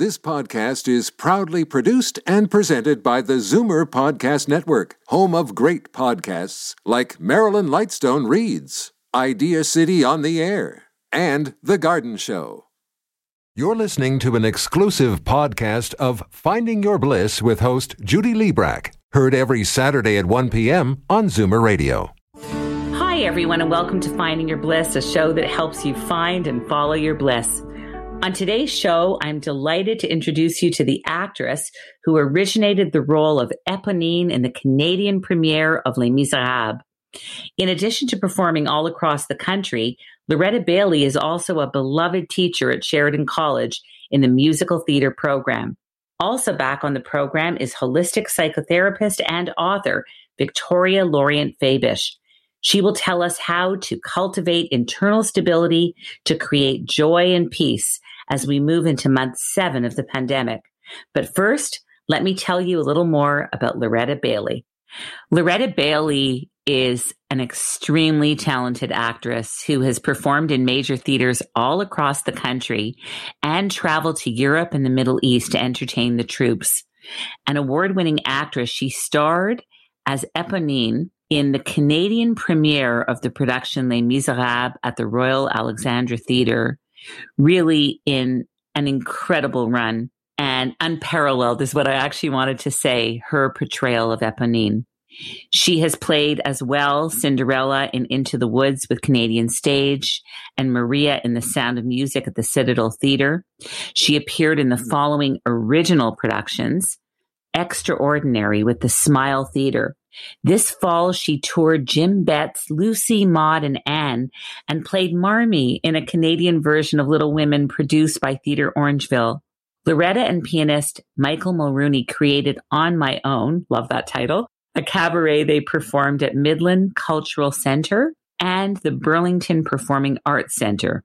This podcast is proudly produced and presented by the Zoomer Podcast Network, home of great podcasts like Marilyn Lightstone Reads, Idea City on the Air, and The Garden Show. You're listening to an exclusive podcast of Finding Your Bliss with host Judy Liebrack, heard every Saturday at 1 p.m. on Zoomer Radio. Hi, everyone, and welcome to Finding Your Bliss, a show that helps you find and follow your bliss. On today's show, I'm delighted to introduce you to the actress who originated the role of Eponine in the Canadian premiere of Les Miserables. In addition to performing all across the country, Loretta Bailey is also a beloved teacher at Sheridan College in the musical theater program. Also back on the program is holistic psychotherapist and author Victoria Lorient Faibish. She will tell us how to cultivate internal stability to create joy and peace as we move into month seven of the pandemic. But first, let me tell you a little more about Loretta Bailey. Loretta Bailey is an extremely talented actress who has performed in major theaters all across the country and traveled to Europe and the Middle East to entertain the troops. An award winning actress, she starred as Eponine in the Canadian premiere of the production Les Miserables at the Royal Alexandra Theatre really in an incredible run and unparalleled is what I actually wanted to say, her portrayal of Eponine. She has played as well Cinderella in Into the Woods with Canadian Stage and Maria in The Sound of Music at the Citadel Theatre. She appeared in the following original productions Extraordinary with the Smile Theatre, this fall, she toured Jim Betts, Lucy, Maud, and Anne, and played Marmee in a Canadian version of Little Women produced by Theatre Orangeville. Loretta and pianist Michael Mulrooney created On My Own, love that title, a cabaret they performed at Midland Cultural Center and the Burlington Performing Arts Center.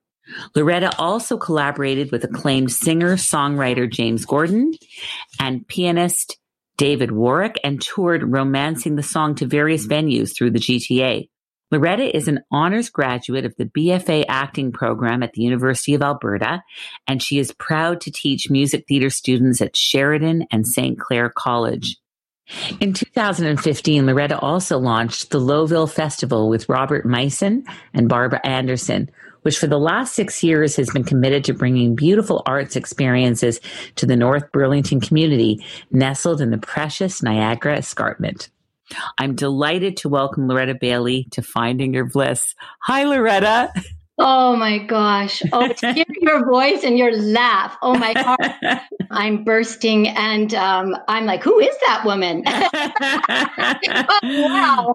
Loretta also collaborated with acclaimed singer songwriter James Gordon and pianist David Warwick and toured romancing the song to various venues through the GTA. Loretta is an honors graduate of the BFA acting program at the University of Alberta, and she is proud to teach music theater students at Sheridan and St. Clair College. In 2015, Loretta also launched the Lowville Festival with Robert Meissen and Barbara Anderson, which for the last six years has been committed to bringing beautiful arts experiences to the North Burlington community nestled in the precious Niagara Escarpment. I'm delighted to welcome Loretta Bailey to Finding Your Bliss. Hi, Loretta. Oh my gosh. Oh, to hear your voice and your laugh. Oh my heart. I'm bursting and um, I'm like, who is that woman? oh, wow.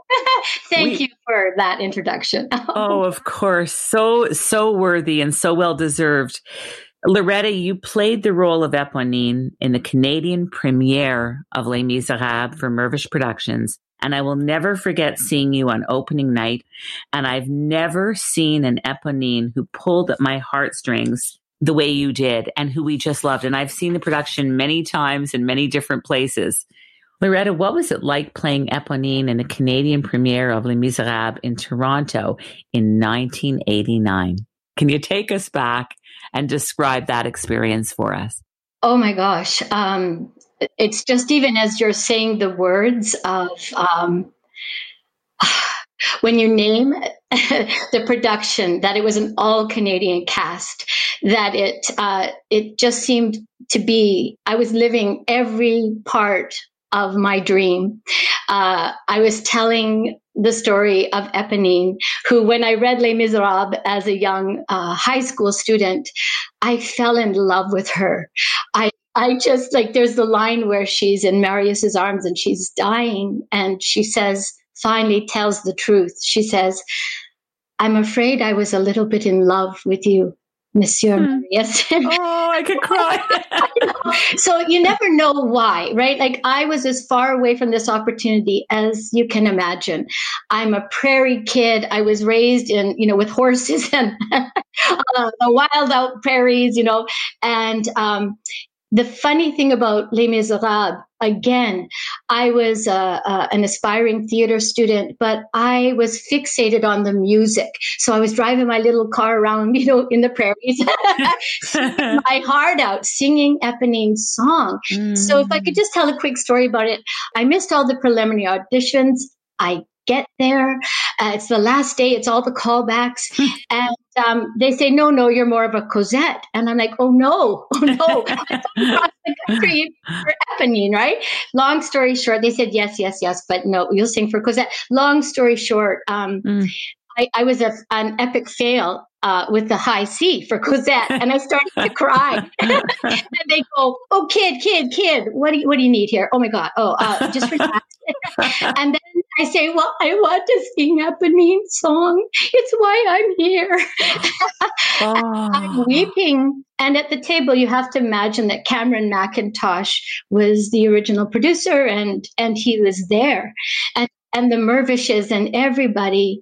Thank we, you for that introduction. oh, of course. So, so worthy and so well deserved. Loretta, you played the role of Eponine in the Canadian premiere of Les Miserables for Mirvish Productions and I will never forget seeing you on opening night. And I've never seen an Eponine who pulled at my heartstrings the way you did and who we just loved. And I've seen the production many times in many different places. Loretta, what was it like playing Eponine in the Canadian premiere of Les Miserables in Toronto in 1989? Can you take us back and describe that experience for us? Oh my gosh. Um, it's just even as you're saying the words of um, when you name the production that it was an all Canadian cast, that it uh, it just seemed to be I was living every part of my dream. Uh, I was telling the story of Eponine, who, when I read Les Miserables as a young uh, high school student, I fell in love with her. I I just like there's the line where she's in Marius's arms and she's dying and she says finally tells the truth. She says, "I'm afraid I was a little bit in love with you." Monsieur hmm. Marius. oh, I could cry. so you never know why, right? Like I was as far away from this opportunity as you can imagine. I'm a prairie kid. I was raised in, you know, with horses and uh, the wild out prairies, you know, and um, the funny thing about Les Miserables, again, I was uh, uh, an aspiring theater student, but I was fixated on the music. So I was driving my little car around, you know, in the prairies, my heart out, singing Eponine's song. Mm. So if I could just tell a quick story about it, I missed all the preliminary auditions. I get there. Uh, it's the last day. It's all the callbacks. Hmm. and um, they say, no, no, you're more of a Cosette. And I'm like, oh no, oh no. across the country for Eponine, right? Long story short, they said, yes, yes, yes, but no, you'll sing for Cosette. Long story short, um, mm. I, I, was a, an epic fail uh, with the high C for Cosette, and I started to cry. and they go, "Oh, kid, kid, kid, what do you what do you need here? Oh my God, oh, uh, just relax." and then I say, "Well, I want to sing Eponine's song. It's why I'm here." oh. I'm ah. weeping. And at the table, you have to imagine that Cameron Mackintosh was the original producer, and and he was there, and and the Mirvishes and everybody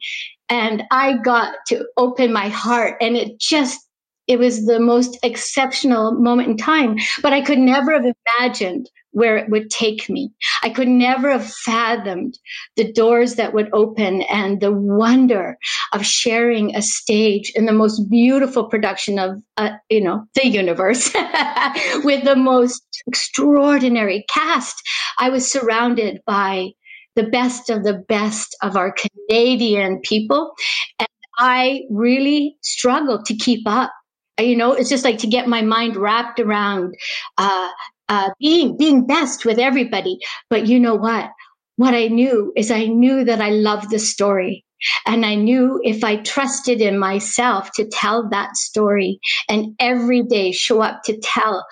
and I got to open my heart and it just it was the most exceptional moment in time but I could never have imagined where it would take me. I could never have fathomed the doors that would open and the wonder of sharing a stage in the most beautiful production of, uh, you know, the universe with the most extraordinary cast. I was surrounded by the best of the best of our Canadian people. And I really struggled to keep up. You know, it's just like to get my mind wrapped around uh, uh, being being best with everybody. But you know what? What I knew is I knew that I loved the story. And I knew if I trusted in myself to tell that story and every day show up to tell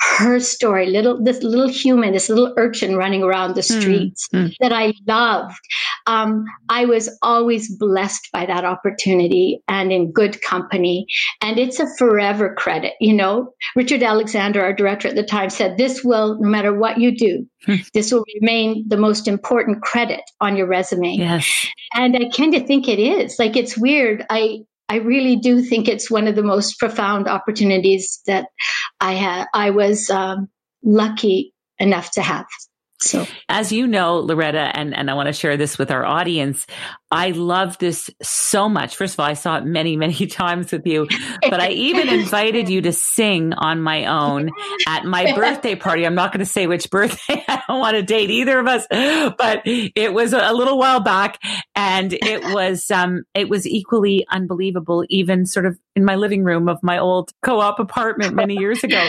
her story, little this little human, this little urchin running around the hmm, streets mm, mm. that I loved. Um, I was always blessed by that opportunity and in good company. And it's a forever credit. You know, Richard Alexander, our director at the time, said, "This will, no matter what you do, hmm. this will remain the most important credit on your resume." Yes, and I kind of think it is. Like it's weird. I I really do think it's one of the most profound opportunities that I had. I was um, lucky enough to have. So, as you know, Loretta, and, and I want to share this with our audience, I love this so much. First of all, I saw it many, many times with you, but I even invited you to sing on my own at my birthday party. I'm not going to say which birthday. I don't want to date either of us, but it was a little while back and it was, um, it was equally unbelievable, even sort of in my living room of my old co-op apartment many years ago.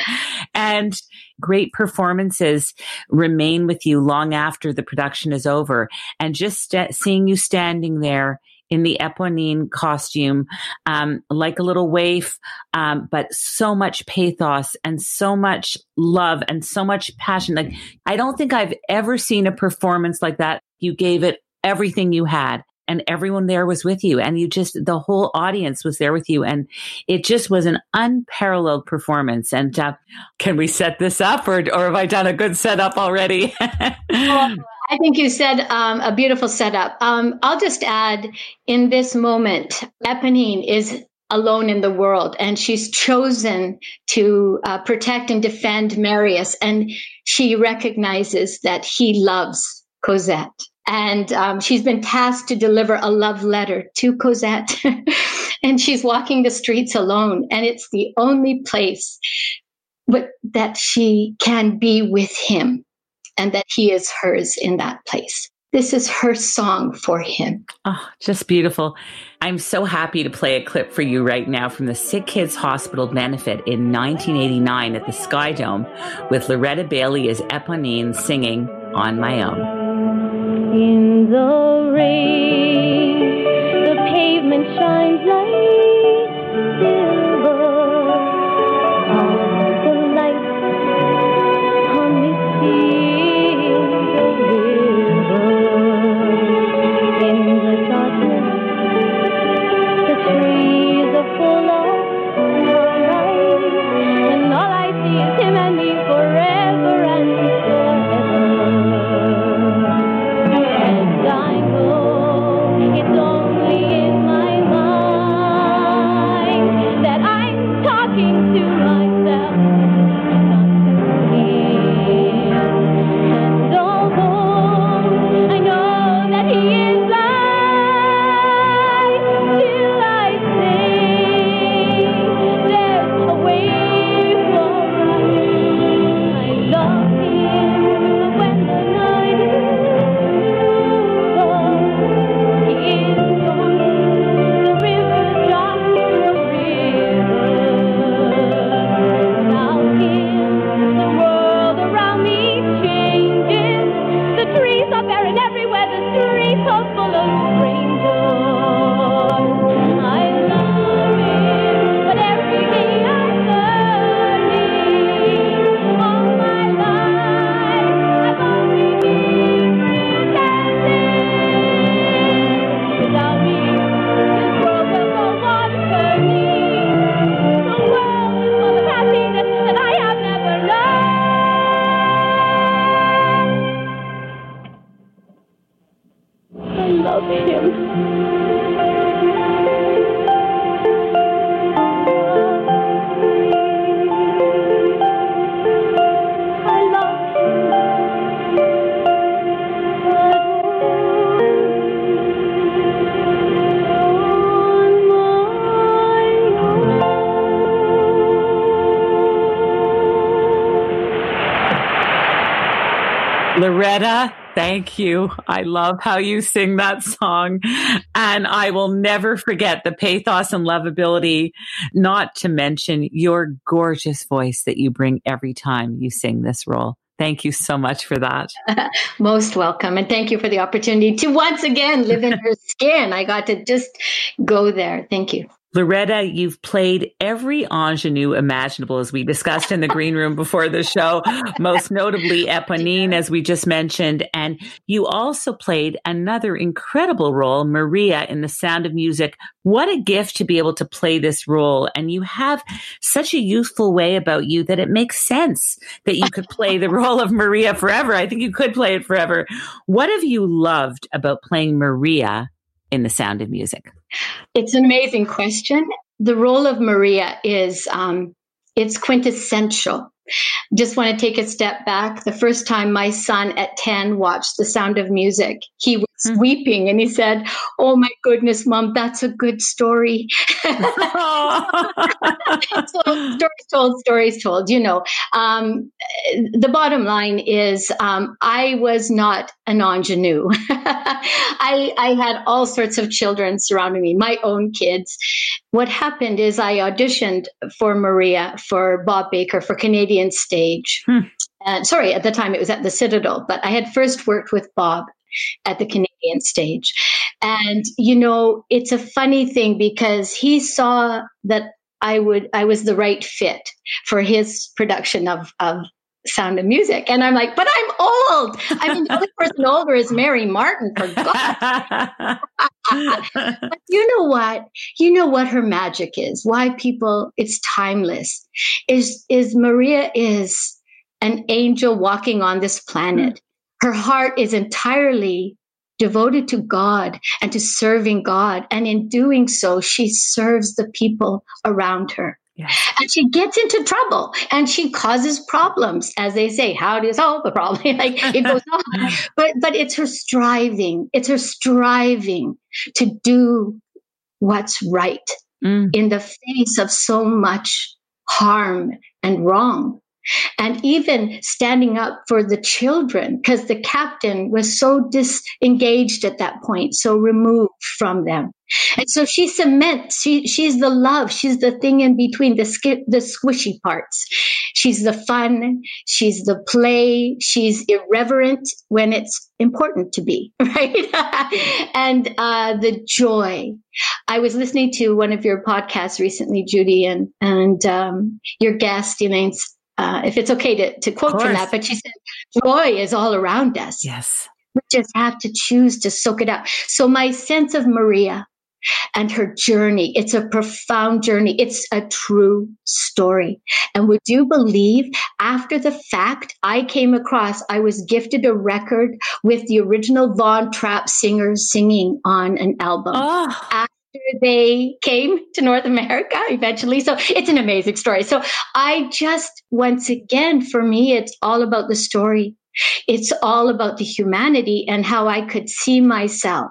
And great performances remain with you long after the production is over. And just st- seeing you standing there in the Eponine costume, um, like a little waif, um, but so much pathos and so much love and so much passion. Like, I don't think I've ever seen a performance like that. You gave it everything you had and everyone there was with you and you just the whole audience was there with you and it just was an unparalleled performance and uh, can we set this up or, or have i done a good setup already well, i think you said um, a beautiful setup um, i'll just add in this moment eponine is alone in the world and she's chosen to uh, protect and defend marius and she recognizes that he loves cosette and um, she's been tasked to deliver a love letter to Cosette. and she's walking the streets alone, and it's the only place but, that she can be with him and that he is hers in that place. This is her song for him. Oh, just beautiful. I'm so happy to play a clip for you right now from the Sick Kids Hospital benefit in 1989 at the Sky Dome with Loretta Bailey as Eponine singing On My Own in the rain. The pavement shines like Loretta, thank you. I love how you sing that song. And I will never forget the pathos and lovability, not to mention your gorgeous voice that you bring every time you sing this role. Thank you so much for that. Most welcome. And thank you for the opportunity to once again live in her skin. I got to just go there. Thank you. Loretta, you've played every ingenue imaginable, as we discussed in the green room before the show, most notably Eponine, as we just mentioned. And you also played another incredible role, Maria, in The Sound of Music. What a gift to be able to play this role. And you have such a youthful way about you that it makes sense that you could play the role of Maria forever. I think you could play it forever. What have you loved about playing Maria in The Sound of Music? It's an amazing question. The role of Maria is um, it's quintessential. Just want to take a step back. The first time my son at 10 watched The Sound of Music, he mm-hmm. weeping and he said, Oh my goodness, mom, that's a good story. so, stories told, stories told, you know. Um, the bottom line is um, I was not an ingenue. I, I had all sorts of children surrounding me, my own kids. What happened is I auditioned for Maria, for Bob Baker, for Canadian Stage. Hmm. And sorry, at the time it was at the Citadel, but I had first worked with Bob at the Canadian Stage. And, you know, it's a funny thing because he saw that I would I was the right fit for his production of of Sound of Music. And I'm like, but I'm old. I mean, the only person older is Mary Martin, for God. but you know what? You know what her magic is. Why people, it's timeless. Is is Maria is an angel walking on this planet. Her heart is entirely devoted to God and to serving God. And in doing so, she serves the people around her. And she gets into trouble and she causes problems, as they say. How do you solve the problem? like it goes on. But but it's her striving. It's her striving to do what's right mm. in the face of so much harm and wrong and even standing up for the children because the captain was so disengaged at that point, so removed from them. And so she cements, she, she's the love, she's the thing in between, the, sk- the squishy parts. She's the fun, she's the play, she's irreverent when it's important to be, right? and uh, the joy. I was listening to one of your podcasts recently, Judy, and, and um, your guest, Elaine uh, if it's okay to, to quote from that, but she said, joy is all around us. Yes. We just have to choose to soak it up. So my sense of Maria and her journey, it's a profound journey. It's a true story. And would you believe after the fact, I came across, I was gifted a record with the original Von Trapp singers singing on an album. Oh they came to North America eventually. So it's an amazing story. So I just, once again, for me, it's all about the story. It's all about the humanity and how I could see myself.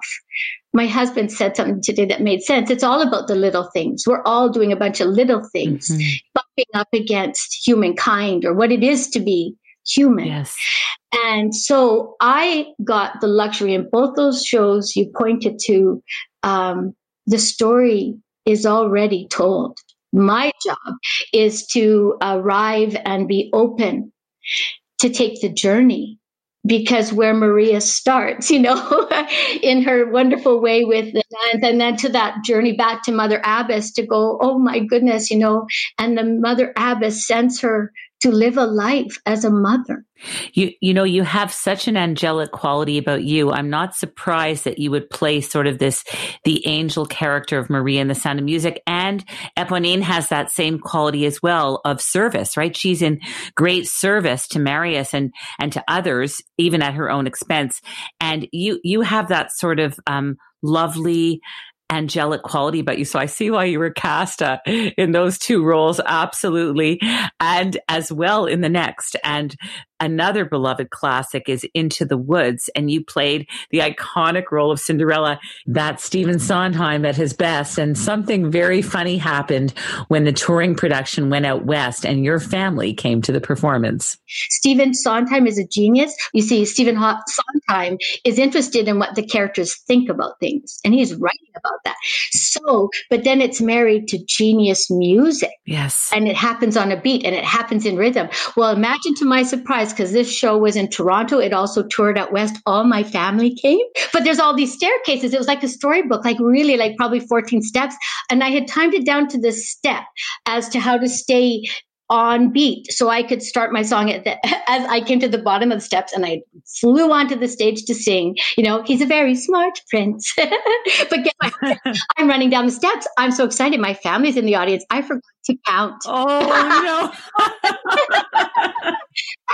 My husband said something today that made sense. It's all about the little things. We're all doing a bunch of little things, mm-hmm. bumping up against humankind or what it is to be human. Yes. And so I got the luxury in both those shows you pointed to um, the story is already told. My job is to arrive and be open to take the journey because where Maria starts, you know, in her wonderful way with the nuns, and then to that journey back to Mother Abbess to go, oh my goodness, you know, and the Mother Abbess sends her to live a life as a mother. You you know you have such an angelic quality about you. I'm not surprised that you would play sort of this the angel character of Maria in The Sound of Music and Eponine has that same quality as well of service, right? She's in great service to Marius and and to others even at her own expense. And you you have that sort of um lovely angelic quality about you. So I see why you were cast uh, in those two roles. Absolutely. And as well in the next. And another beloved classic is Into the Woods, and you played the iconic role of Cinderella. That's Stephen Sondheim at his best. And something very funny happened when the touring production went out west and your family came to the performance. Stephen Sondheim is a genius. You see, Stephen Sondheim is interested in what the characters think about things, and he's writing about that. So, but then it's married to genius music. Yes. And it happens on a beat and it happens in rhythm. Well, imagine to my surprise, because this show was in Toronto, it also toured out west. All my family came, but there's all these staircases. It was like a storybook, like really, like probably 14 steps. And I had timed it down to the step as to how to stay on beat so I could start my song at the, as I came to the bottom of the steps and I flew onto the stage to sing. You know, he's a very smart prince. but I'm running down the steps. I'm so excited. My family's in the audience. I forgot to count. Oh no.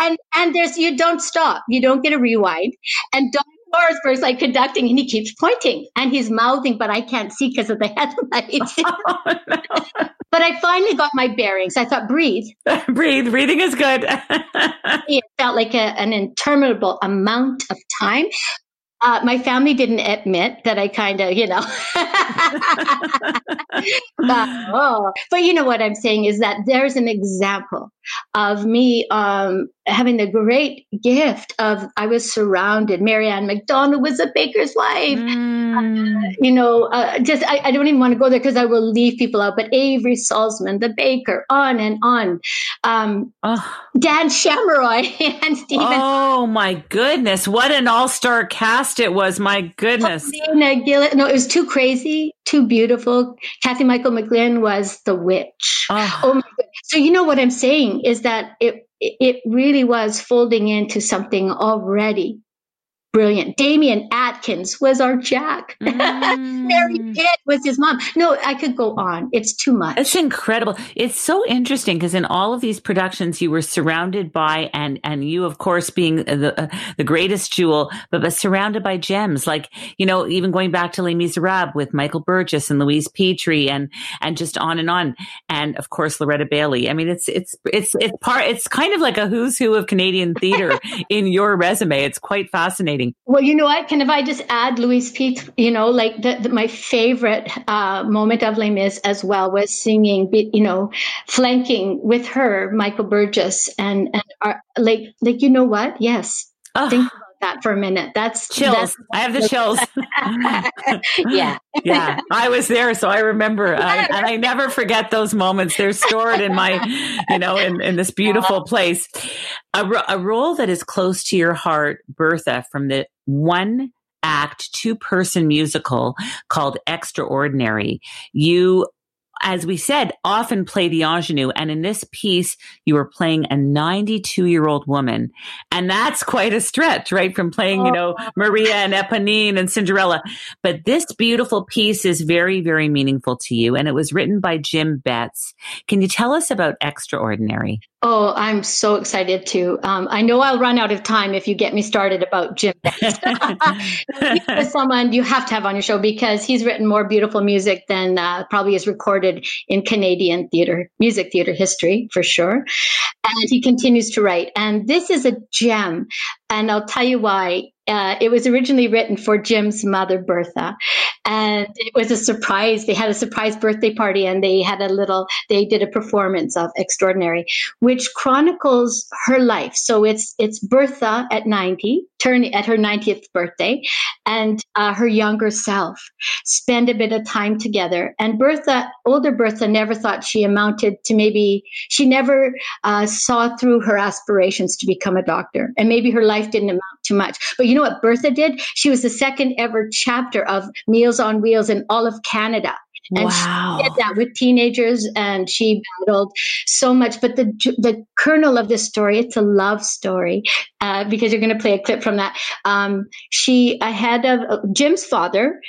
and and there's you don't stop. You don't get a rewind. And Don Horsburgh's like conducting and he keeps pointing and he's mouthing, but I can't see because of the headlights. Oh, no. but I finally got my bearings. I thought, breathe. breathe. Breathing is good. it felt like a, an interminable amount of time. Uh, my family didn't admit that I kind of, you know. but, oh, but you know what I'm saying is that there's an example of me um, having the great gift of I was surrounded. Marianne McDonald was a baker's wife. Mm. Uh, you know, uh, just I, I, don't even want to go there because I will leave people out. But Avery Saltzman, the baker, on and on. Um, oh. Dan Shamroy and Stephen. Oh my goodness! What an all-star cast it was! My goodness. Gillett. No, it was too crazy, too beautiful. Kathy Michael McGlynn was the witch. Oh, oh my God. So you know what I'm saying is that it it really was folding into something already brilliant. Damien Atkins was our Jack. Mm. Mary Pitt was his mom. No, I could go on. It's too much. It's incredible. It's so interesting because in all of these productions, you were surrounded by, and and you, of course, being the uh, the greatest jewel, but, but surrounded by gems. Like you know, even going back to Les Miserables with Michael Burgess and Louise Pitre, and and just on and on, and of course Loretta Bailey. I mean, it's it's it's it's part. It's kind of like a who's who of Canadian theater in your resume. It's quite fascinating. Well, you know what? Can if I just add Louise Pitre? You know, like the, the, my favorite uh, moment of Les Mis as well was singing. You know, flanking with her, Michael Burgess, and and our, like like you know what? Yes, oh. think that for a minute. That's chills. That's, I have the chills. yeah, yeah. I was there, so I remember, uh, I, and I never forget those moments. They're stored in my, you know, in, in this beautiful place. A, a role that is close to your heart, Bertha, from the one act two person musical called Extraordinary. You as we said, often play the ingenue. And in this piece, you were playing a 92 year old woman. And that's quite a stretch, right? From playing, you oh. know, oh. Maria and Eponine and Cinderella. But this beautiful piece is very, very meaningful to you. And it was written by Jim Betts. Can you tell us about Extraordinary? Oh, I'm so excited to. Um, I know I'll run out of time if you get me started about Jim. someone you have to have on your show because he's written more beautiful music than uh, probably is recorded in Canadian theater, music theater history for sure. And he continues to write. And this is a gem. And I'll tell you why. Uh, it was originally written for Jim's mother, Bertha. And it was a surprise. They had a surprise birthday party and they had a little, they did a performance of Extraordinary, which chronicles her life. So it's, it's Bertha at 90, turning at her 90th birthday, and uh, her younger self spend a bit of time together. And Bertha, older Bertha, never thought she amounted to maybe, she never uh, saw through her aspirations to become a doctor. And maybe her life didn't amount to much. But you know what Bertha did? She was the second ever chapter of Meals on Wheels in all of Canada. And wow. she did that with teenagers and she battled so much. But the the kernel of this story, it's a love story, uh, because you're going to play a clip from that. Um, she, ahead of uh, Jim's father,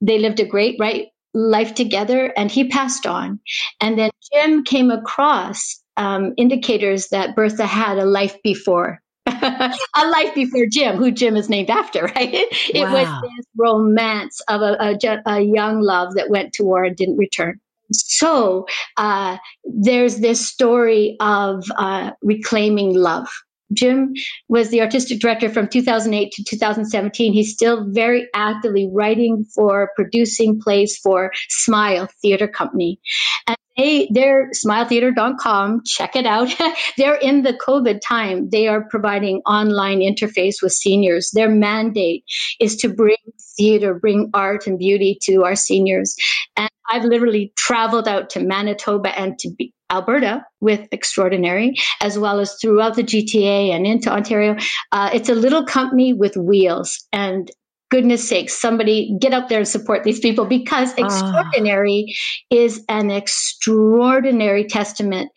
they lived a great, right, life together and he passed on. And then Jim came across um, indicators that Bertha had a life before a life before Jim, who Jim is named after, right? It wow. was this romance of a, a, a, young love that went to war and didn't return. So uh, there's this story of uh, reclaiming love Jim was the artistic director from 2008 to 2017. He's still very actively writing for, producing plays for Smile Theater Company. And they, they're smiletheater.com. Check it out. they're in the COVID time. They are providing online interface with seniors. Their mandate is to bring theater, bring art and beauty to our seniors. And I've literally traveled out to Manitoba and to be, Alberta with Extraordinary, as well as throughout the GTA and into Ontario. Uh, it's a little company with wheels. And goodness sakes, somebody get up there and support these people because ah. Extraordinary is an extraordinary testament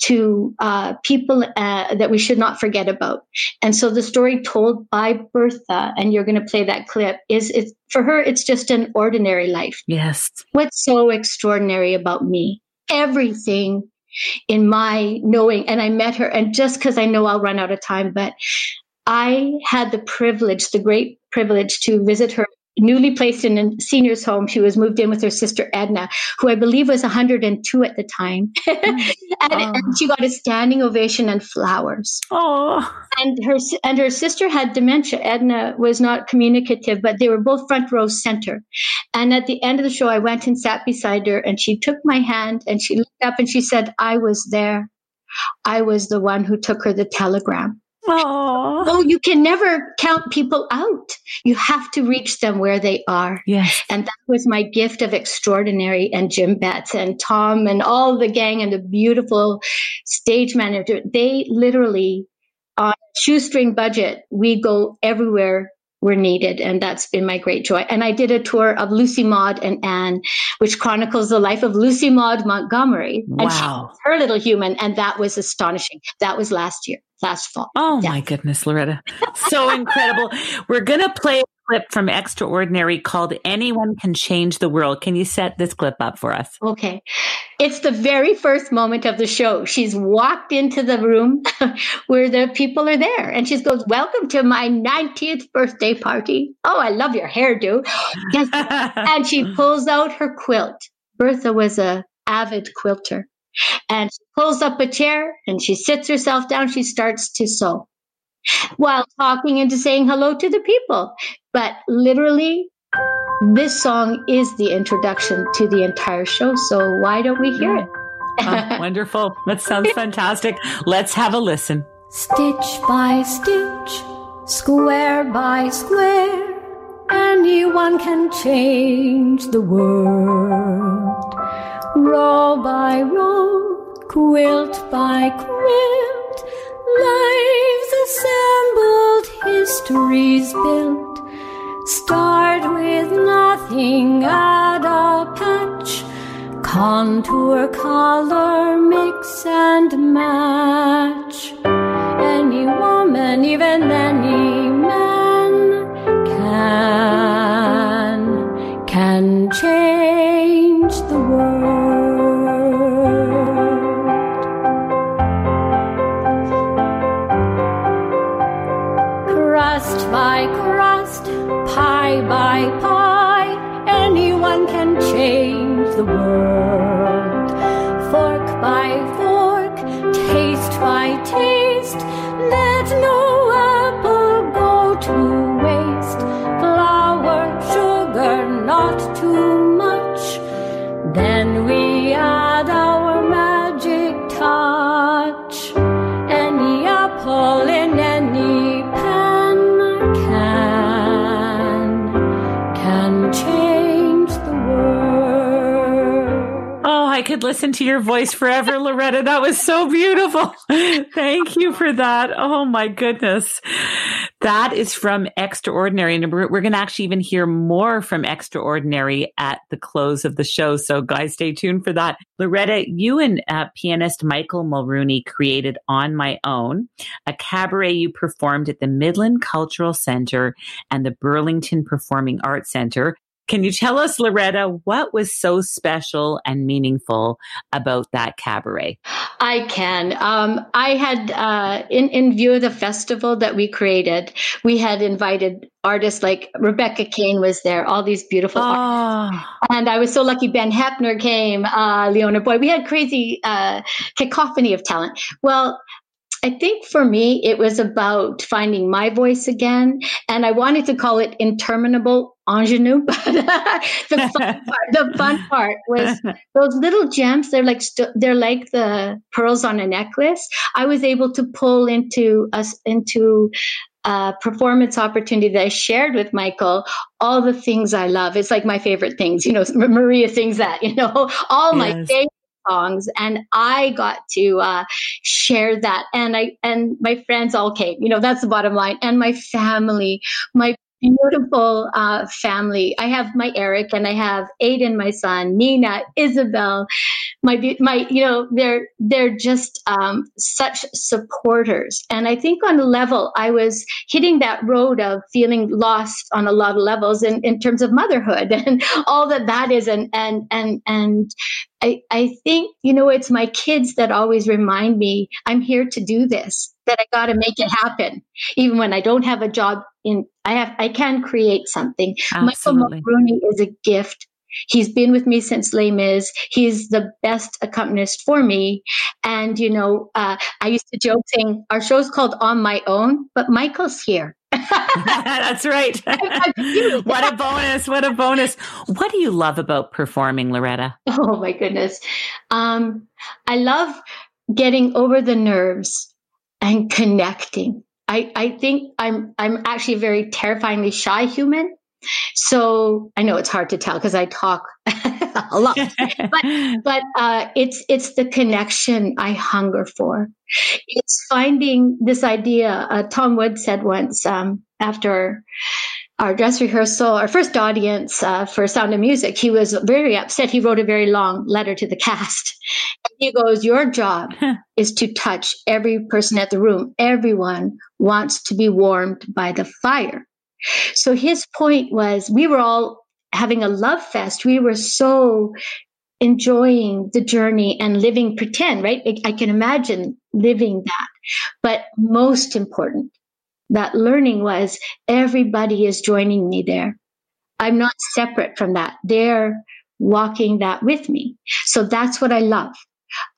to uh, people uh, that we should not forget about. And so the story told by Bertha, and you're going to play that clip, is it's, for her, it's just an ordinary life. Yes. What's so extraordinary about me? Everything in my knowing, and I met her, and just because I know I'll run out of time, but I had the privilege, the great privilege to visit her newly placed in a senior's home. She was moved in with her sister Edna, who I believe was 102 at the time. Mm. and, oh. and, she got a standing ovation and flowers. Oh. And her and her sister had dementia. Edna was not communicative, but they were both front row center. And at the end of the show, I went and sat beside her, and she took my hand and she looked up and she said, "I was there. I was the one who took her the telegram." Oh. oh, you can never count people out. You have to reach them where they are. Yes. And that was my gift of extraordinary and Jim Betts and Tom and all the gang and the beautiful stage manager. They literally on shoestring budget, we go everywhere were needed. And that's been my great joy. And I did a tour of Lucy Maud and Anne, which chronicles the life of Lucy Maud Montgomery. Wow. And she, her little human. And that was astonishing. That was last year, last fall. Oh yeah. my goodness, Loretta. So incredible. We're going to play clip from Extraordinary called Anyone Can Change the World. Can you set this clip up for us? Okay. It's the very first moment of the show. She's walked into the room where the people are there and she goes, Welcome to my 90th birthday party. Oh, I love your hairdo. Yes. and she pulls out her quilt. Bertha was a avid quilter. And she pulls up a chair and she sits herself down. She starts to sew while talking and to saying hello to the people. But literally, this song is the introduction to the entire show. So why don't we hear it? oh, wonderful. That sounds fantastic. Let's have a listen. Stitch by stitch, square by square, anyone can change the world. Row by row, quilt by quilt, lives assembled, histories built Start with nothing, add a patch. Contour, color, mix and match. Any woman, even any man, can, can change the world. Pie by pie, anyone can change the world. Fork by fork, taste by taste, let no listen to your voice forever, Loretta. That was so beautiful. Thank you for that. Oh my goodness. That is from Extraordinary. And we're, we're going to actually even hear more from Extraordinary at the close of the show. So guys, stay tuned for that. Loretta, you and uh, pianist Michael Mulrooney created On My Own, a cabaret you performed at the Midland Cultural Center and the Burlington Performing Arts Center. Can you tell us, Loretta, what was so special and meaningful about that cabaret? I can. Um, I had, uh, in, in view of the festival that we created, we had invited artists like Rebecca Caine was there, all these beautiful oh. artists. And I was so lucky Ben Heppner came, uh, Liona Boyd. We had crazy uh, cacophony of talent. Well, I think for me, it was about finding my voice again. And I wanted to call it interminable ingenue. But the, fun part, the fun part was those little gems. They're like, st- they're like the pearls on a necklace. I was able to pull into us into a performance opportunity that I shared with Michael, all the things I love. It's like my favorite things, you know, Maria sings that, you know, all yes. my favorite songs and I got to uh, share that and I and my friends all came you know that's the bottom line and my family my beautiful uh, family. I have my Eric and I have Aiden, my son, Nina, Isabel, my my you know they're they're just um, such supporters. And I think on a level, I was hitting that road of feeling lost on a lot of levels in, in terms of motherhood and all that that is. And and and and I I think you know it's my kids that always remind me I'm here to do this that I got to make it happen. Even when I don't have a job in, I have, I can create something. Absolutely. Michael Mulrooney is a gift. He's been with me since Les Mis. He's the best accompanist for me. And, you know, uh, I used to joke saying our show's called On My Own, but Michael's here. That's right. what a bonus. What a bonus. What do you love about performing, Loretta? Oh, my goodness. Um, I love getting over the nerves and connecting. I, I think I'm I'm actually a very terrifyingly shy human. So I know it's hard to tell because I talk a lot, but but uh, it's it's the connection I hunger for. It's finding this idea. Uh, Tom Wood said once um, after our dress rehearsal, our first audience uh, for Sound of Music, he was very upset. He wrote a very long letter to the cast. And he goes, Your job is to touch every person at the room. Everyone wants to be warmed by the fire. So his point was we were all having a love fest. We were so enjoying the journey and living pretend, right? I can imagine living that. But most important, that learning was everybody is joining me there. I'm not separate from that. They're walking that with me. So that's what I love.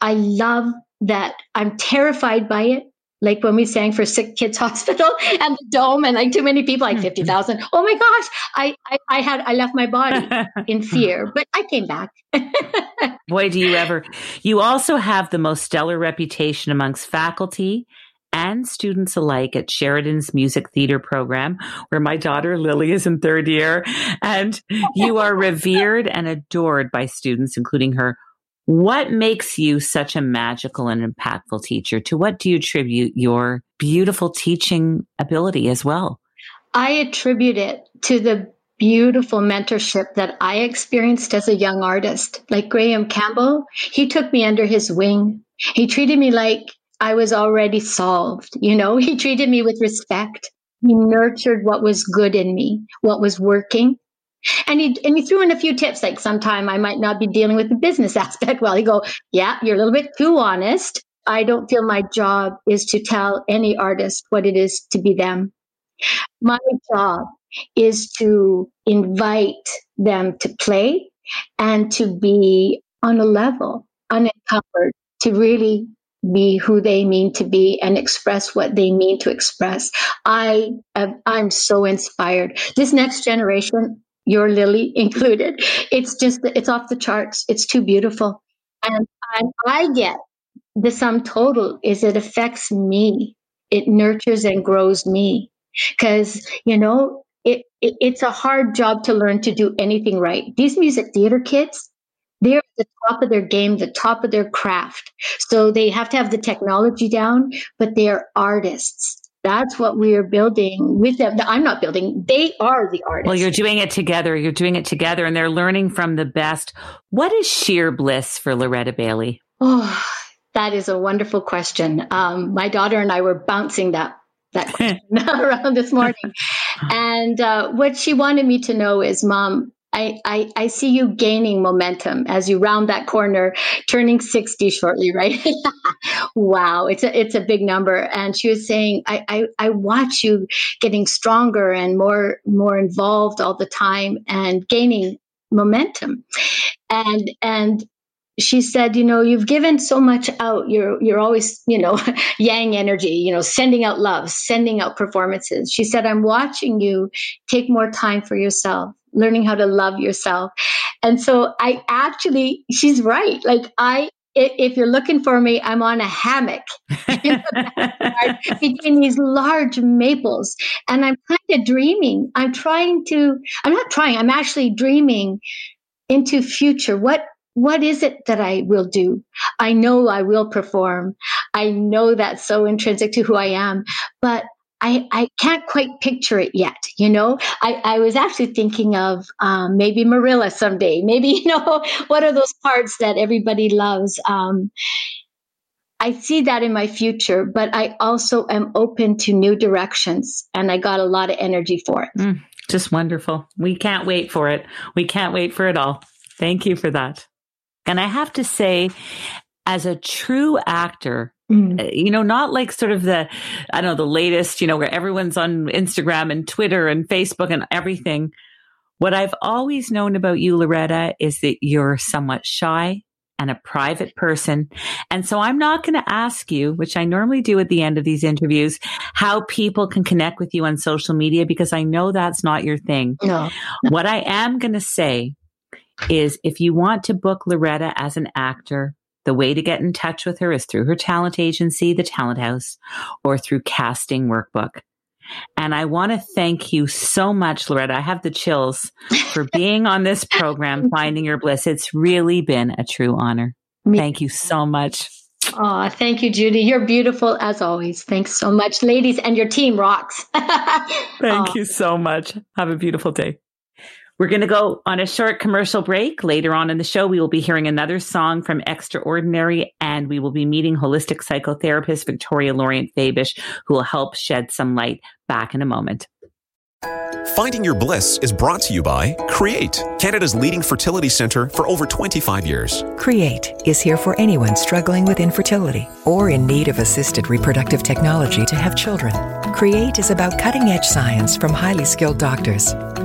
I love that I'm terrified by it. Like when we sang for Sick Kids Hospital and the dome and like too many people, like hmm. 50,000. Oh my gosh, I, I, I had, I left my body in fear, but I came back. Boy, do you ever. You also have the most stellar reputation amongst faculty and students alike at Sheridan's music theater program, where my daughter Lily is in third year. And you are revered and adored by students, including her. What makes you such a magical and impactful teacher? To what do you attribute your beautiful teaching ability as well? I attribute it to the beautiful mentorship that I experienced as a young artist. Like Graham Campbell, he took me under his wing. He treated me like I was already solved. You know, he treated me with respect. He nurtured what was good in me, what was working. And he and he threw in a few tips, like sometime I might not be dealing with the business aspect well. He go, Yeah, you're a little bit too honest. I don't feel my job is to tell any artist what it is to be them. My job is to invite them to play and to be on a level, unencumbered, to really be who they mean to be and express what they mean to express. I I'm so inspired. This next generation, your Lily included, it's just it's off the charts. It's too beautiful, and I, I get the sum total is it affects me. It nurtures and grows me because you know it, it, it's a hard job to learn to do anything right. These music theater kids, they're at the top of their game, the top of their craft. So they have to have the technology down, but they're artists. That's what we are building with them. I'm not building, they are the artists. Well, you're doing it together. You're doing it together, and they're learning from the best. What is sheer bliss for Loretta Bailey? Oh, that is a wonderful question. Um, my daughter and I were bouncing that that question around this morning, and uh, what she wanted me to know is, Mom, I, I, I see you gaining momentum as you round that corner, turning 60 shortly, right? wow, it's a it's a big number. And she was saying, I, I, I watch you getting stronger and more more involved all the time and gaining momentum. And and she said, you know, you've given so much out. You're you're always, you know, yang energy, you know, sending out love, sending out performances. She said, I'm watching you take more time for yourself, learning how to love yourself. And so I actually, she's right. Like I if you're looking for me, I'm on a hammock between these large maples. And I'm kind of dreaming. I'm trying to, I'm not trying, I'm actually dreaming into future. What what is it that I will do? I know I will perform. I know that's so intrinsic to who I am, but I, I can't quite picture it yet. You know, I, I was actually thinking of um, maybe Marilla someday. Maybe, you know, what are those parts that everybody loves? Um, I see that in my future, but I also am open to new directions and I got a lot of energy for it. Mm, just wonderful. We can't wait for it. We can't wait for it all. Thank you for that. And I have to say, as a true actor, mm. Uh, you know, not like sort of the, I don't know, the latest, you know, where everyone's on Instagram and Twitter and Facebook and everything. What I've always known about you, Loretta, is that you're somewhat shy and a private person. And so I'm not going to ask you, which I normally do at the end of these interviews, how people can connect with you on social media because I know that's not your thing. No. What I am going to say is if you want to book Loretta as an actor, the way to get in touch with her is through her talent agency, The Talent House, or through Casting Workbook. And I want to thank you so much, Loretta. I have the chills for being on this program, Finding Your Bliss. It's really been a true honor. Me. Thank you so much. Oh, thank you, Judy. You're beautiful as always. Thanks so much, ladies, and your team rocks. thank you so much. Have a beautiful day. We're going to go on a short commercial break. Later on in the show, we will be hearing another song from Extraordinary, and we will be meeting holistic psychotherapist Victoria Lorient Faibish, who will help shed some light back in a moment. Finding Your Bliss is brought to you by Create, Canada's leading fertility center for over 25 years. Create is here for anyone struggling with infertility or in need of assisted reproductive technology to have children. Create is about cutting edge science from highly skilled doctors.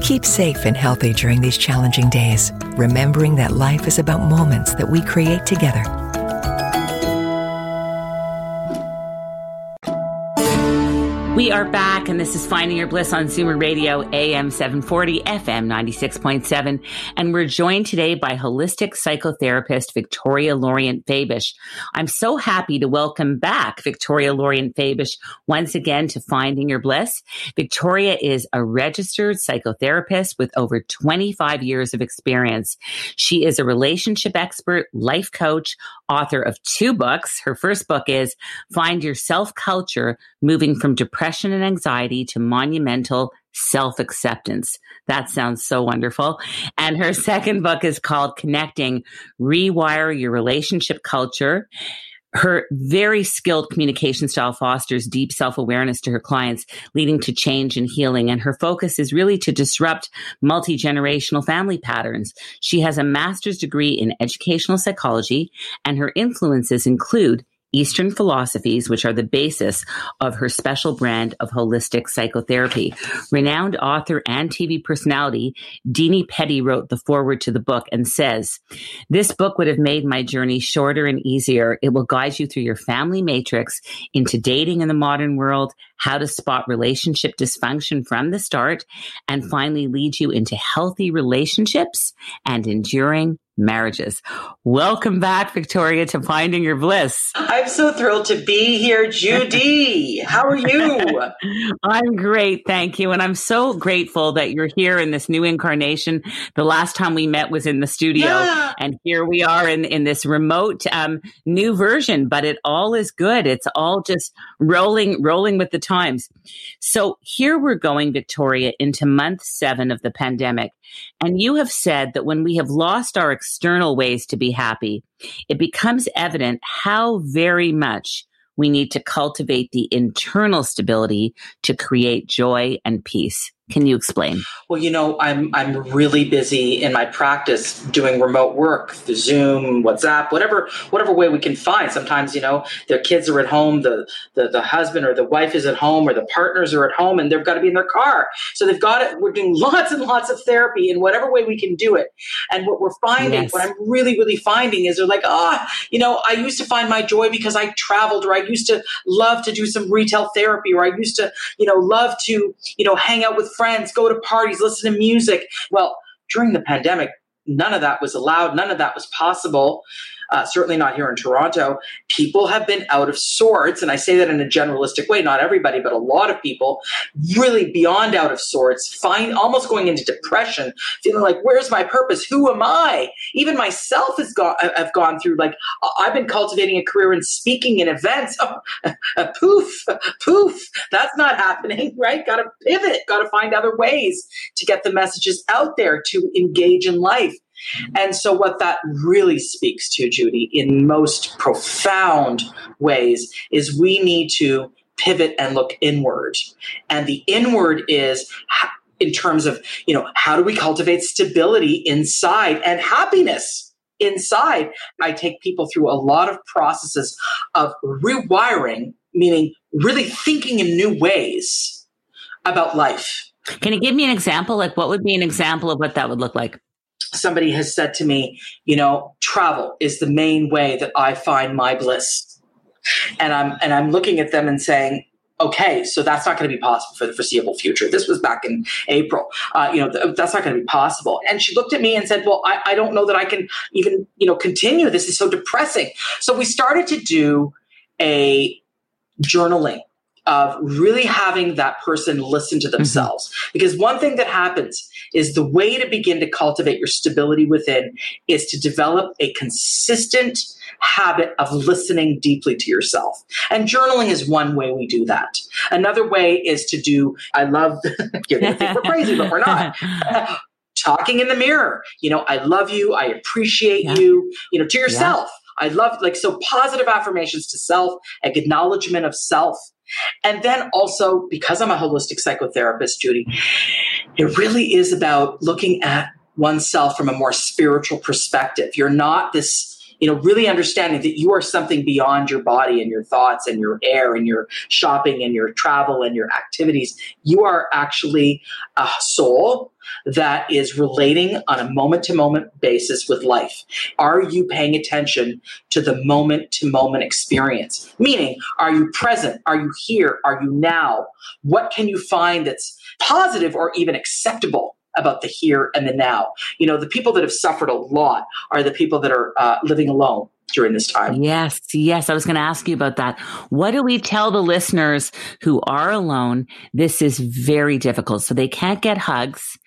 Keep safe and healthy during these challenging days, remembering that life is about moments that we create together. We are back, and this is Finding Your Bliss on Zoomer Radio, AM 740, FM 96.7. And we're joined today by holistic psychotherapist Victoria Lorient Faibish. I'm so happy to welcome back Victoria Lorient Faibish once again to Finding Your Bliss. Victoria is a registered psychotherapist with over 25 years of experience. She is a relationship expert, life coach, author of two books. Her first book is Find Your Self Culture Moving from Depression and Anxiety to Monumental Self Acceptance. That sounds so wonderful. And her second book is called Connecting Rewire Your Relationship Culture. Her very skilled communication style fosters deep self awareness to her clients, leading to change and healing. And her focus is really to disrupt multi generational family patterns. She has a master's degree in educational psychology, and her influences include Eastern philosophies, which are the basis of her special brand of holistic psychotherapy. Renowned author and TV personality Dini Petty wrote the foreword to the book and says, This book would have made my journey shorter and easier. It will guide you through your family matrix into dating in the modern world, how to spot relationship dysfunction from the start, and finally lead you into healthy relationships and enduring marriages. Welcome back, Victoria, to Finding Your Bliss. I'm so thrilled to be here, Judy. How are you? I'm great, thank you. And I'm so grateful that you're here in this new incarnation. The last time we met was in the studio, yeah. and here we are in, in this remote um, new version, but it all is good. It's all just rolling, rolling with the times. So here we're going, Victoria, into month seven of the pandemic. And you have said that when we have lost our external ways to be happy, it becomes evident how very much we need to cultivate the internal stability to create joy and peace. Can you explain? Well, you know, I'm I'm really busy in my practice doing remote work, the Zoom, WhatsApp, whatever whatever way we can find. Sometimes, you know, their kids are at home, the the, the husband or the wife is at home, or the partners are at home, and they've got to be in their car. So they've got it. We're doing lots and lots of therapy in whatever way we can do it. And what we're finding, yes. what I'm really really finding is they're like, ah, oh, you know, I used to find my joy because I traveled, or I used to love to do some retail therapy, or I used to, you know, love to, you know, hang out with friends, go to parties, listen to music. Well, during the pandemic, none of that was allowed, none of that was possible uh, certainly not here in Toronto, people have been out of sorts. And I say that in a generalistic way, not everybody, but a lot of people really beyond out of sorts, find almost going into depression, feeling like, where's my purpose? Who am I? Even myself has gone, I've gone through like, I've been cultivating a career in speaking in events. Oh, poof, poof. That's not happening, right? Got to pivot, got to find other ways to get the messages out there to engage in life. Mm-hmm. And so, what that really speaks to, Judy, in most profound ways, is we need to pivot and look inward. And the inward is in terms of, you know, how do we cultivate stability inside and happiness? Inside, I take people through a lot of processes of rewiring, meaning really thinking in new ways about life. Can you give me an example? Like, what would be an example of what that would look like? Somebody has said to me, you know, travel is the main way that I find my bliss. And I'm and I'm looking at them and saying, okay, so that's not going to be possible for the foreseeable future. This was back in April. Uh, you know, th- that's not going to be possible. And she looked at me and said, well, I, I don't know that I can even, you know, continue. This is so depressing. So we started to do a journaling of really having that person listen to mm-hmm. themselves. Mm-hmm. Because one thing that happens is the way to begin to cultivate your stability within is to develop a consistent habit of listening deeply to yourself. And journaling is one way we do that. Another way is to do, I love, you're going to think we're crazy, but we're not. Talking in the mirror. You know, I love you. I appreciate yeah. you, you know, to yourself. Yeah. I love, like, so positive affirmations to self, acknowledgement of self. And then also, because I'm a holistic psychotherapist, Judy, it really is about looking at oneself from a more spiritual perspective. You're not this you know, really understanding that you are something beyond your body and your thoughts and your air and your shopping and your travel and your activities. You are actually a soul that is relating on a moment to moment basis with life. Are you paying attention to the moment to moment experience? Meaning, are you present? Are you here? Are you now? What can you find that's positive or even acceptable about the here and the now. You know, the people that have suffered a lot are the people that are uh, living alone during this time. Yes, yes. I was going to ask you about that. What do we tell the listeners who are alone? This is very difficult. So they can't get hugs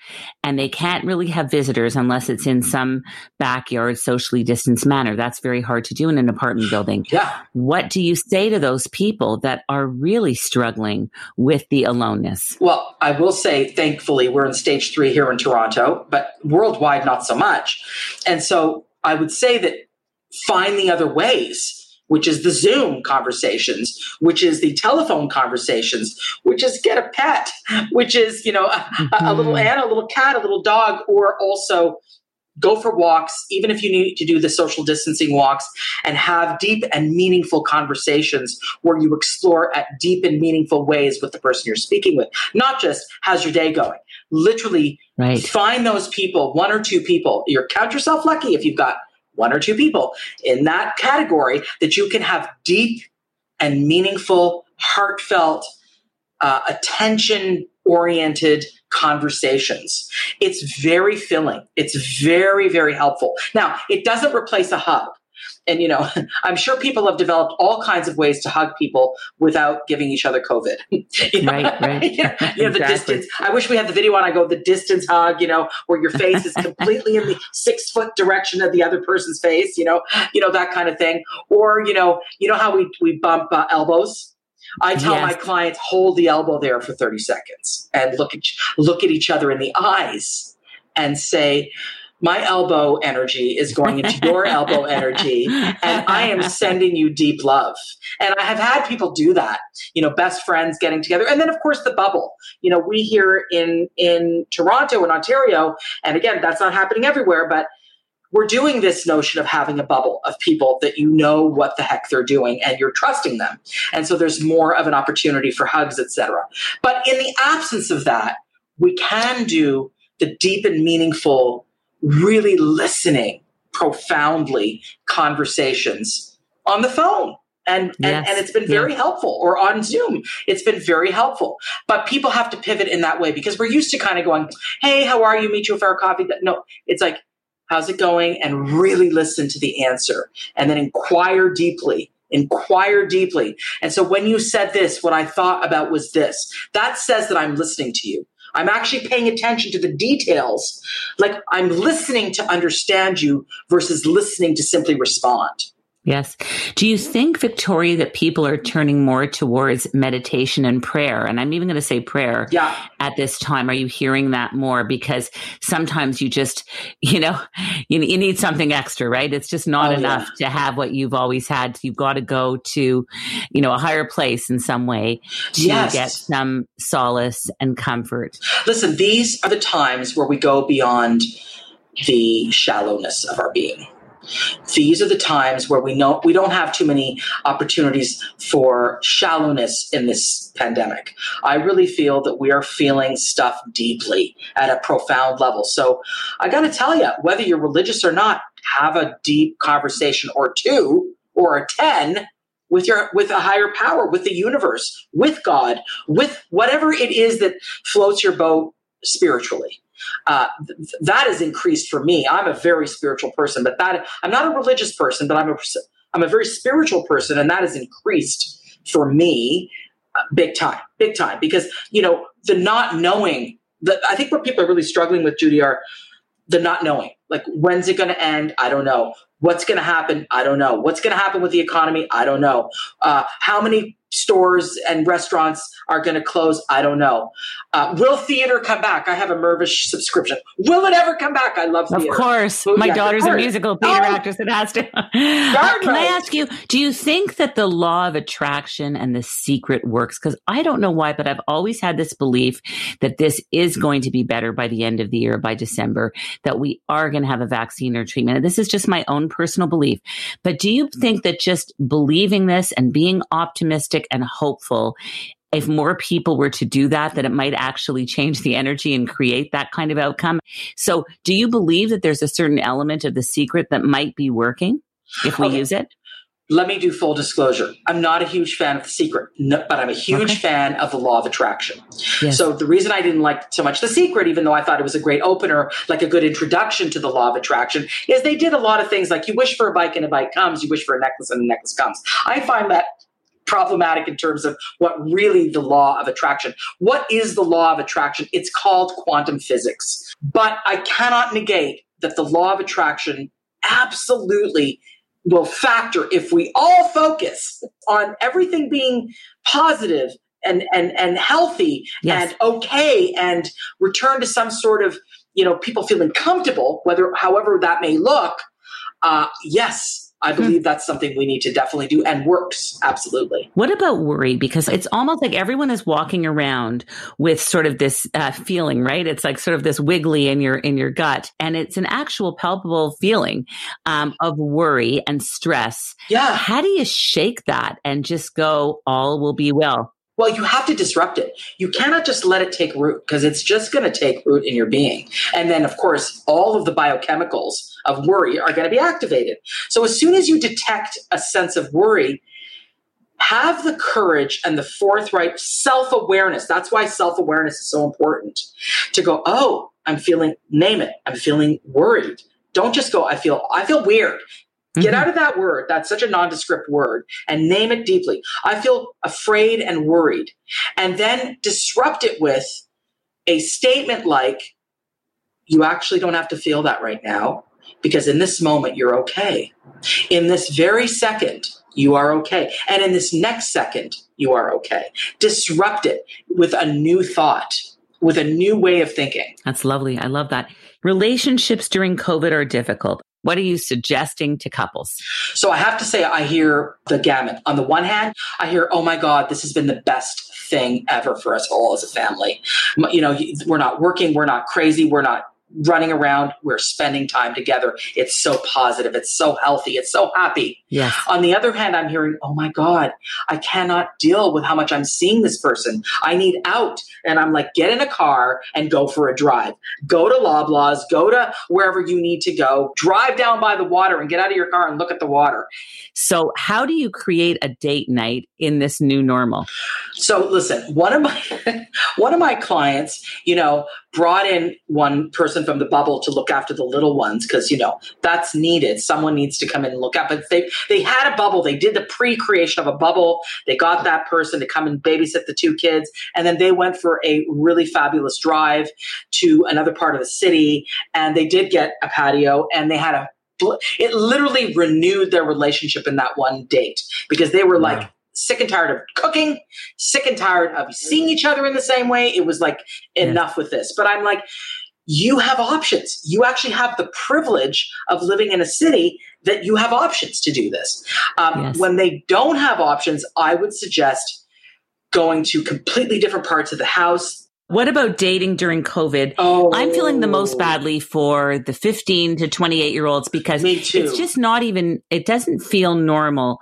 and they can't really have visitors unless it's in some backyard, socially distanced manner. That's very hard to do in an apartment building. Yeah. What do you say to those people that are really struggling with the aloneness? Well, I will say, thankfully, we're in stage three here in Toronto, but worldwide, not so much. And so I would say that finding other ways which is the Zoom conversations, which is the telephone conversations, which is get a pet, which is, you know, a, mm-hmm. a, little ant, a little cat, a little dog, or also go for walks, even if you need to do the social distancing walks, and have deep and meaningful conversations where you explore at deep and meaningful ways with the person you're speaking with. Not just how's your day going. Literally right. find those people, one or two people. You're count yourself lucky if you've got one or two people in that category that you can have deep and meaningful, heartfelt, uh, attention oriented conversations. It's very filling. It's very, very helpful. Now, it doesn't replace a hug and you know i'm sure people have developed all kinds of ways to hug people without giving each other covid. You know? right right. You know, you the distance. I wish we had the video on. I go the distance hug you know where your face is completely in the six foot direction of the other person's face you know you know that kind of thing. Or you know you know how we we bump uh, elbows? I tell yes. my clients hold the elbow there for 30 seconds and look at look at each other in the eyes and say my elbow energy is going into your elbow energy and i am sending you deep love. And i have had people do that you know best friends getting together. And then of course the bubble. You know we here in in toronto and ontario and again that's not happening everywhere but we're doing this notion of having a bubble of people that you know what the heck they're doing and you're trusting them. And so there's more of an opportunity for hugs etc but in the absence of that we can do the deep and meaningful really listening profoundly conversations on the phone. And yes. and, and it's been very helpful or on zoom. It's been very helpful. But people have to pivot in that way because we're used to kind of going hey how are you? Meet you for a coffee. No it's like how's it going? And really listen to the answer and then inquire deeply inquire deeply. And so when you said this what i thought about was this. That says that i'm listening to you I'm actually paying attention to the details. Like I'm listening to understand you versus listening to simply respond. Yes. Do you think, Victoria, that people are turning more towards meditation and prayer? And I'm even going to say prayer yeah. at this time. Are you hearing that more? Because sometimes you just, you know, you, you need something extra, right? It's just not oh, enough yeah. to have what you've always had. You've got to go to, you know, a higher place in some way to yes. get some solace and comfort. Listen, these are the times where we go beyond the shallowness of our being these are the times where we know we don't have too many opportunities for shallowness in this pandemic. I really feel that we are feeling stuff deeply at a profound level. So I got to tell you, whether you're religious or not, have a deep conversation or two or a 10 with your with a higher power with the universe with god with whatever it is that floats your boat spiritually uh, th- that has increased for me. I'm a very spiritual person, but that I'm not a religious person, but I'm a I'm a very spiritual person, and that has increased for me uh, big time, big time. Because you know the not knowing. that I think what people are really struggling with, Judy, are the not knowing. Like when's it going to end? I don't know. What's going to happen? I don't know. What's going to happen with the economy? I don't know. Uh, how many stores and restaurants are going to close. I don't know. Uh, will theater come back? I have a Mirvish subscription. Will it ever come back? I love theater. Of course. My yeah, daughter's a musical theater oh. actress. It has to. uh, can I ask you, do you think that the law of attraction and the secret works? Because I don't know why, but I've always had this belief that this is going to be better by the end of the year, by December, that we are going to have a vaccine or treatment. And this is just my own personal belief. But do you think that just believing this and being optimistic optimistic and hopeful if more people were to do that, that it might actually change the energy and create that kind of outcome. So, do you believe that there's a certain element of the secret that might be working if we okay. use it? Let me do full disclosure. I'm not a huge fan of The Secret, no, but I'm a huge okay. fan of the law of attraction. Yes. So the reason I didn't like so much The Secret, even though I thought it was a great opener, like a good introduction to the law of attraction, is they did a lot of things like you wish for a bike and a bike comes, you wish for a necklace and a necklace comes. I find that problematic in terms of what really the law of attraction. What is the law of attraction? It's called quantum physics. But I cannot negate that the law of attraction absolutely will factor if we all focus on everything being positive and and and healthy yes. and okay and return to some sort of you know people feeling comfortable whether however that may look uh, yes I hmm. believe that's something we need to definitely do and works absolutely. What about worry? Because it's almost like everyone is walking around with sort of this uh, feeling, right? It's like sort of this wiggly in your in your gut, and it's an actual palpable feeling um, of worry and stress. Yeah. How do you shake that and just go, all will be well? Well, you have to disrupt it. You cannot just let it take root because it's just going to take root in your being. And then, of course, all of the biochemicals of worry are going to be activated. So, as soon as you detect a sense of worry, have the courage and the forthright self awareness. That's why self awareness is so important to go, oh, I'm feeling, name it, I'm feeling worried. Don't just go, I feel, I feel weird. Get mm-hmm. out of that word. That's such a nondescript word and name it deeply. I feel afraid and worried. And then disrupt it with a statement like, you actually don't have to feel that right now because in this moment, you're okay. In this very second, you are okay. And in this next second, you are okay. Disrupt it with a new thought with a new way of thinking. That's lovely. I love that. Relationships during COVID are difficult. What are you suggesting to couples? So I have to say, I hear the gamut. On the one hand, I hear, oh my God, this has been the best thing ever for us all as a family. You know, we're not working, we're not crazy, we're not running around, we're spending time together. It's so positive, it's so healthy, it's so happy. Yes. On the other hand, I'm hearing, oh my God, I cannot deal with how much I'm seeing this person. I need out. And I'm like, get in a car and go for a drive. Go to Loblaws, go to wherever you need to go, drive down by the water and get out of your car and look at the water. So, how do you create a date night in this new normal? So, listen, one of my one of my clients, you know, brought in one person from the bubble to look after the little ones because you know that's needed. Someone needs to come in and look at. But they they had a bubble. They did the pre-creation of a bubble. They got that person to come and babysit the two kids, and then they went for a really fabulous drive to another part of the city. And they did get a patio, and they had a it literally renewed their relationship in that one date because they were like sick and tired of cooking, sick and tired of seeing each other in the same way. It was like enough with this. But I'm like, you have options. You actually have the privilege of living in a city that you have options to do this. Um, yes. When they don't have options, I would suggest going to completely different parts of the house what about dating during COVID? Oh. I'm feeling the most oh. badly for the 15 to 28 year olds because it's just not even, it doesn't feel normal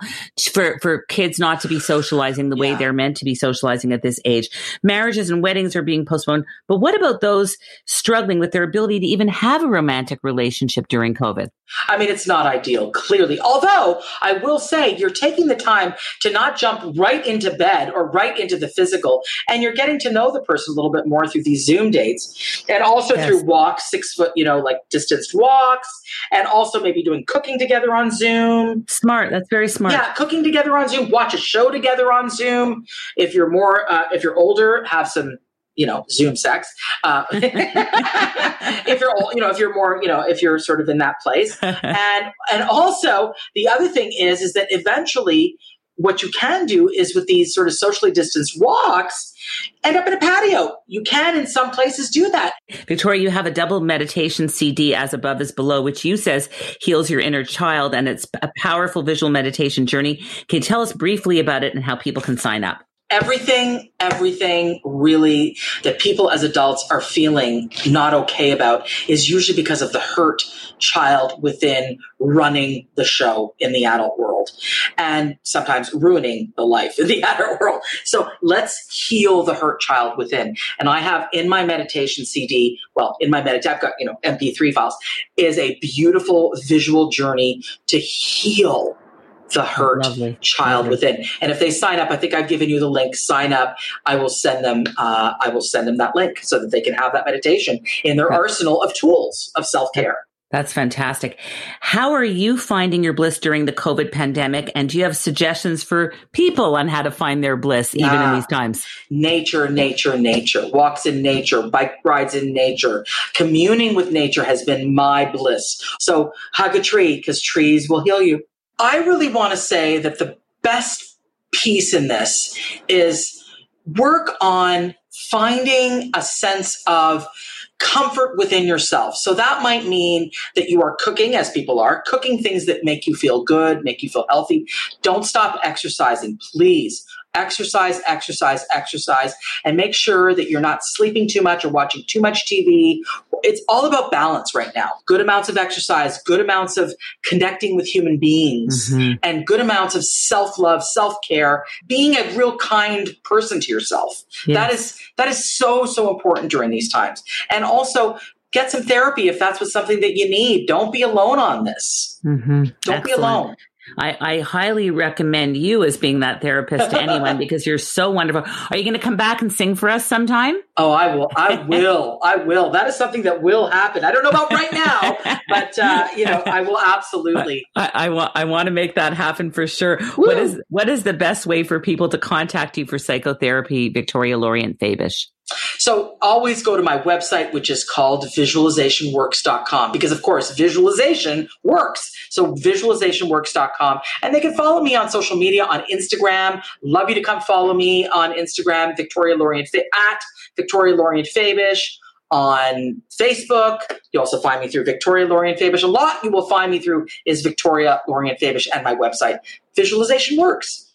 for, for kids not to be socializing the way they're meant to be socializing at this age. Marriages and weddings are being postponed. But what about those struggling with their ability to even have a romantic relationship during COVID? I mean, it's not ideal, clearly. Although I will say you're taking the time to not jump right into bed or right into the physical, and you're getting to know the person a little bit more through these Zoom dates and also yes. through walks, six foot, you know, like distanced walks, and also maybe doing cooking together on Zoom. Smart. That's very smart. Yeah, cooking together on Zoom, watch a show together on Zoom. If you're more, uh, if you're older, have some you know zoom sex uh, if you're all you know if you're more you know if you're sort of in that place and and also the other thing is is that eventually what you can do is with these sort of socially distanced walks, end up in a patio. You can in some places do that. Victoria, you have a double meditation CD as above is below, which you says heals your inner child and it's a powerful visual meditation journey. Can you tell us briefly about it and how people can sign up? Everything, everything really that people as adults are feeling not okay about is usually because of the hurt child within running the show in the adult world and sometimes ruining the life in the adult world. So let's heal the hurt child within. And I have in my meditation CD, well, in my meditation, I've got, you know, MP3 files, is a beautiful visual journey to heal the hurt Lovely. child Lovely. within. And if they sign up, I think I've given you the link. Sign up. I will send them. Uh, I will send them that link so that they can have that meditation in their arsenal of tools of self care. That's fantastic. How are you finding your bliss during the COVID pandemic? And do you have suggestions for people on how to find their bliss even in these times? Nature, nature, nature. Walks in nature, bike rides in nature. Communing with nature has been my bliss. So hug a tree because trees will heal you. I really want to say that the best piece in this is work on finding a sense of comfort within yourself. So that might mean that you are cooking, as people are, cooking things that make you feel good, make you feel healthy. Don't stop exercising, please exercise, exercise, exercise, and make sure that you're not sleeping too much or watching too much TV. It's all about balance right now. Good amounts of exercise, good amounts of connecting with human beings, mm-hmm. and good amounts of self love, self care, being a real kind person to yourself. Yes. That is that is so so important during these times. And also get some therapy if that's what something that you need. Don't be alone on this. Mm-hmm. Don't Excellent. be alone. I, I, highly recommend you as being that therapist to anyone because you're so wonderful. Are you going to come back and sing for us sometime? Oh, I will. I will. I will. That is something that will happen. I don't know about right now, but uh, you know, I will absolutely. I, I, want. I want to make that happen for sure. Woo! What is What is the best way for people to contact you for psychotherapy, Victoria Lorient Faibish? So always go to my website, which is called visualizationworks.com, because of course, visualization works. So visualizationworks.com. And they can follow me on social media on Instagram. Love you to come follow me on Instagram, Victoria Lorient, at Victoria Lorient Faibish on Facebook. You also find me through Victoria Lorient Faibish. A lot you will find me through is Victoria Lorient Faibish and my website. Visualization works.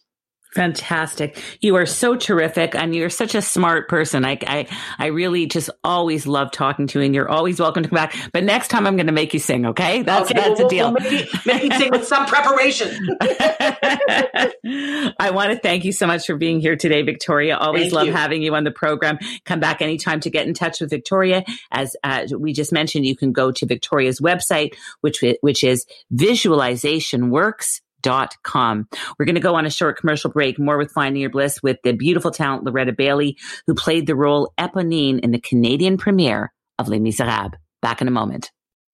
Fantastic. You are so terrific and you're such a smart person. I, I, I really just always love talking to you and you're always welcome to come back. But next time I'm going to make you sing. Okay. That's, okay, that's well, a deal. We'll make, you, make you sing with some preparation. I want to thank you so much for being here today, Victoria. Always Thank love you. having you on the program. Come back anytime to get in touch with Victoria. As uh, we just mentioned, you can go to Victoria's website, which, which is visualizationworks dot com. We're going to go on a short commercial break, more with Finding Your Bliss with the beautiful talent Loretta Bailey, who played the role Eponine in the Canadian premiere of Les Miserables. Back in a moment.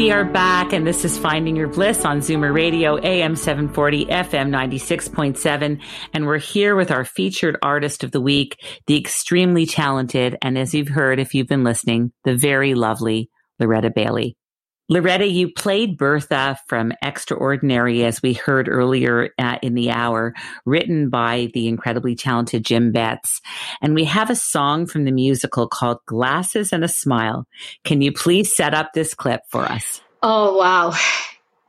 We are back, and this is Finding Your Bliss on Zoomer Radio, AM 740, FM 96.7. And we're here with our featured artist of the week, the extremely talented, and as you've heard, if you've been listening, the very lovely Loretta Bailey. Loretta, you played Bertha from Extraordinary, as we heard earlier uh, in the hour, written by the incredibly talented Jim Betts. And we have a song from the musical called Glasses and a Smile. Can you please set up this clip for us? Oh, wow.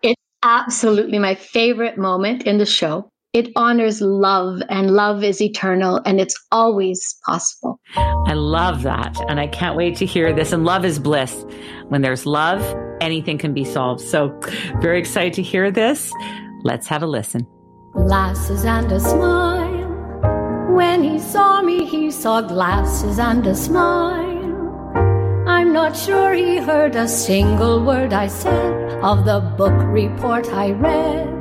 It's absolutely my favorite moment in the show. It honors love, and love is eternal, and it's always possible. I love that. And I can't wait to hear this. And love is bliss. When there's love, anything can be solved. So, very excited to hear this. Let's have a listen. Glasses and a smile. When he saw me, he saw glasses and a smile. I'm not sure he heard a single word I said of the book report I read.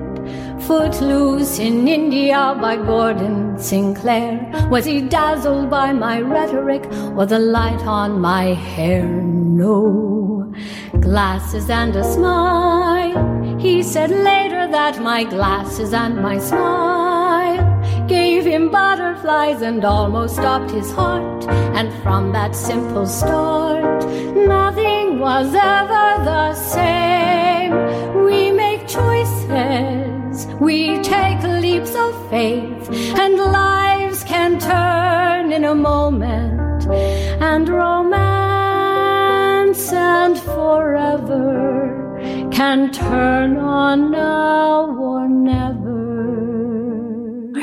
Footloose in India by Gordon Sinclair. Was he dazzled by my rhetoric or the light on my hair? No. Glasses and a smile. He said later that my glasses and my smile gave him butterflies and almost stopped his heart. And from that simple start, nothing was ever the same. We make choices, we take leaps of faith, and lives can turn in a moment. And romance and forever can turn on now or never.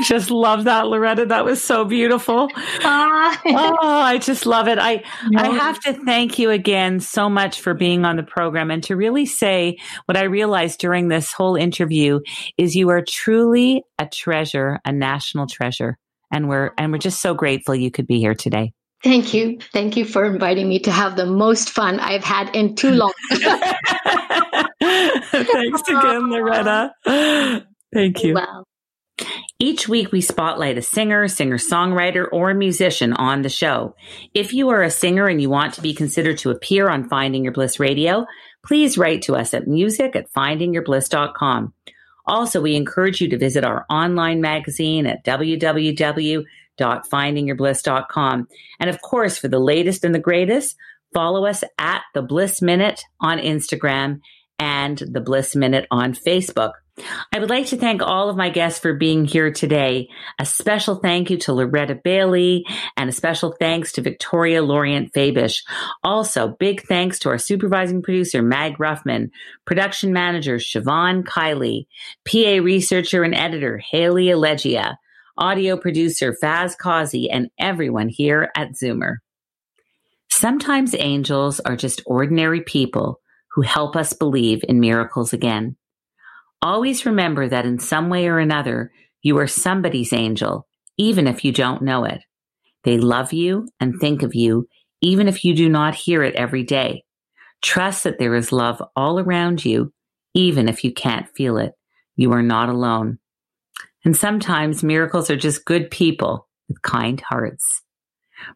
I just love that, Loretta. That was so beautiful. Ah. oh, I just love it. I I have to thank you again so much for being on the program and to really say what I realized during this whole interview is you are truly a treasure, a national treasure. And we're and we're just so grateful you could be here today. Thank you. Thank you for inviting me to have the most fun I've had in too long. Thanks again, Loretta. Thank you. Wow. Each week, we spotlight a singer, singer songwriter, or a musician on the show. If you are a singer and you want to be considered to appear on Finding Your Bliss Radio, please write to us at music at findingyourbliss.com. Also, we encourage you to visit our online magazine at www.findingyourbliss.com. And of course, for the latest and the greatest, follow us at the Bliss Minute on Instagram and the Bliss Minute on Facebook. I would like to thank all of my guests for being here today. A special thank you to Loretta Bailey and a special thanks to Victoria Lorient Faibish. Also, big thanks to our supervising producer, Mag Ruffman, production manager, Siobhan Kiley, PA researcher and editor, Haley Allegia, audio producer, Faz Causey, and everyone here at Zoomer. Sometimes angels are just ordinary people who help us believe in miracles again. Always remember that in some way or another, you are somebody's angel, even if you don't know it. They love you and think of you, even if you do not hear it every day. Trust that there is love all around you, even if you can't feel it. You are not alone. And sometimes miracles are just good people with kind hearts.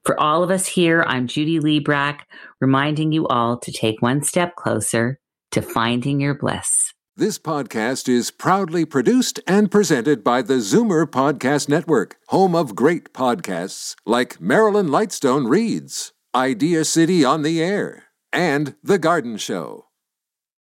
For all of us here, I'm Judy Liebrack, reminding you all to take one step closer to finding your bliss. This podcast is proudly produced and presented by the Zoomer Podcast Network, home of great podcasts like Marilyn Lightstone Reads, Idea City on the Air, and The Garden Show.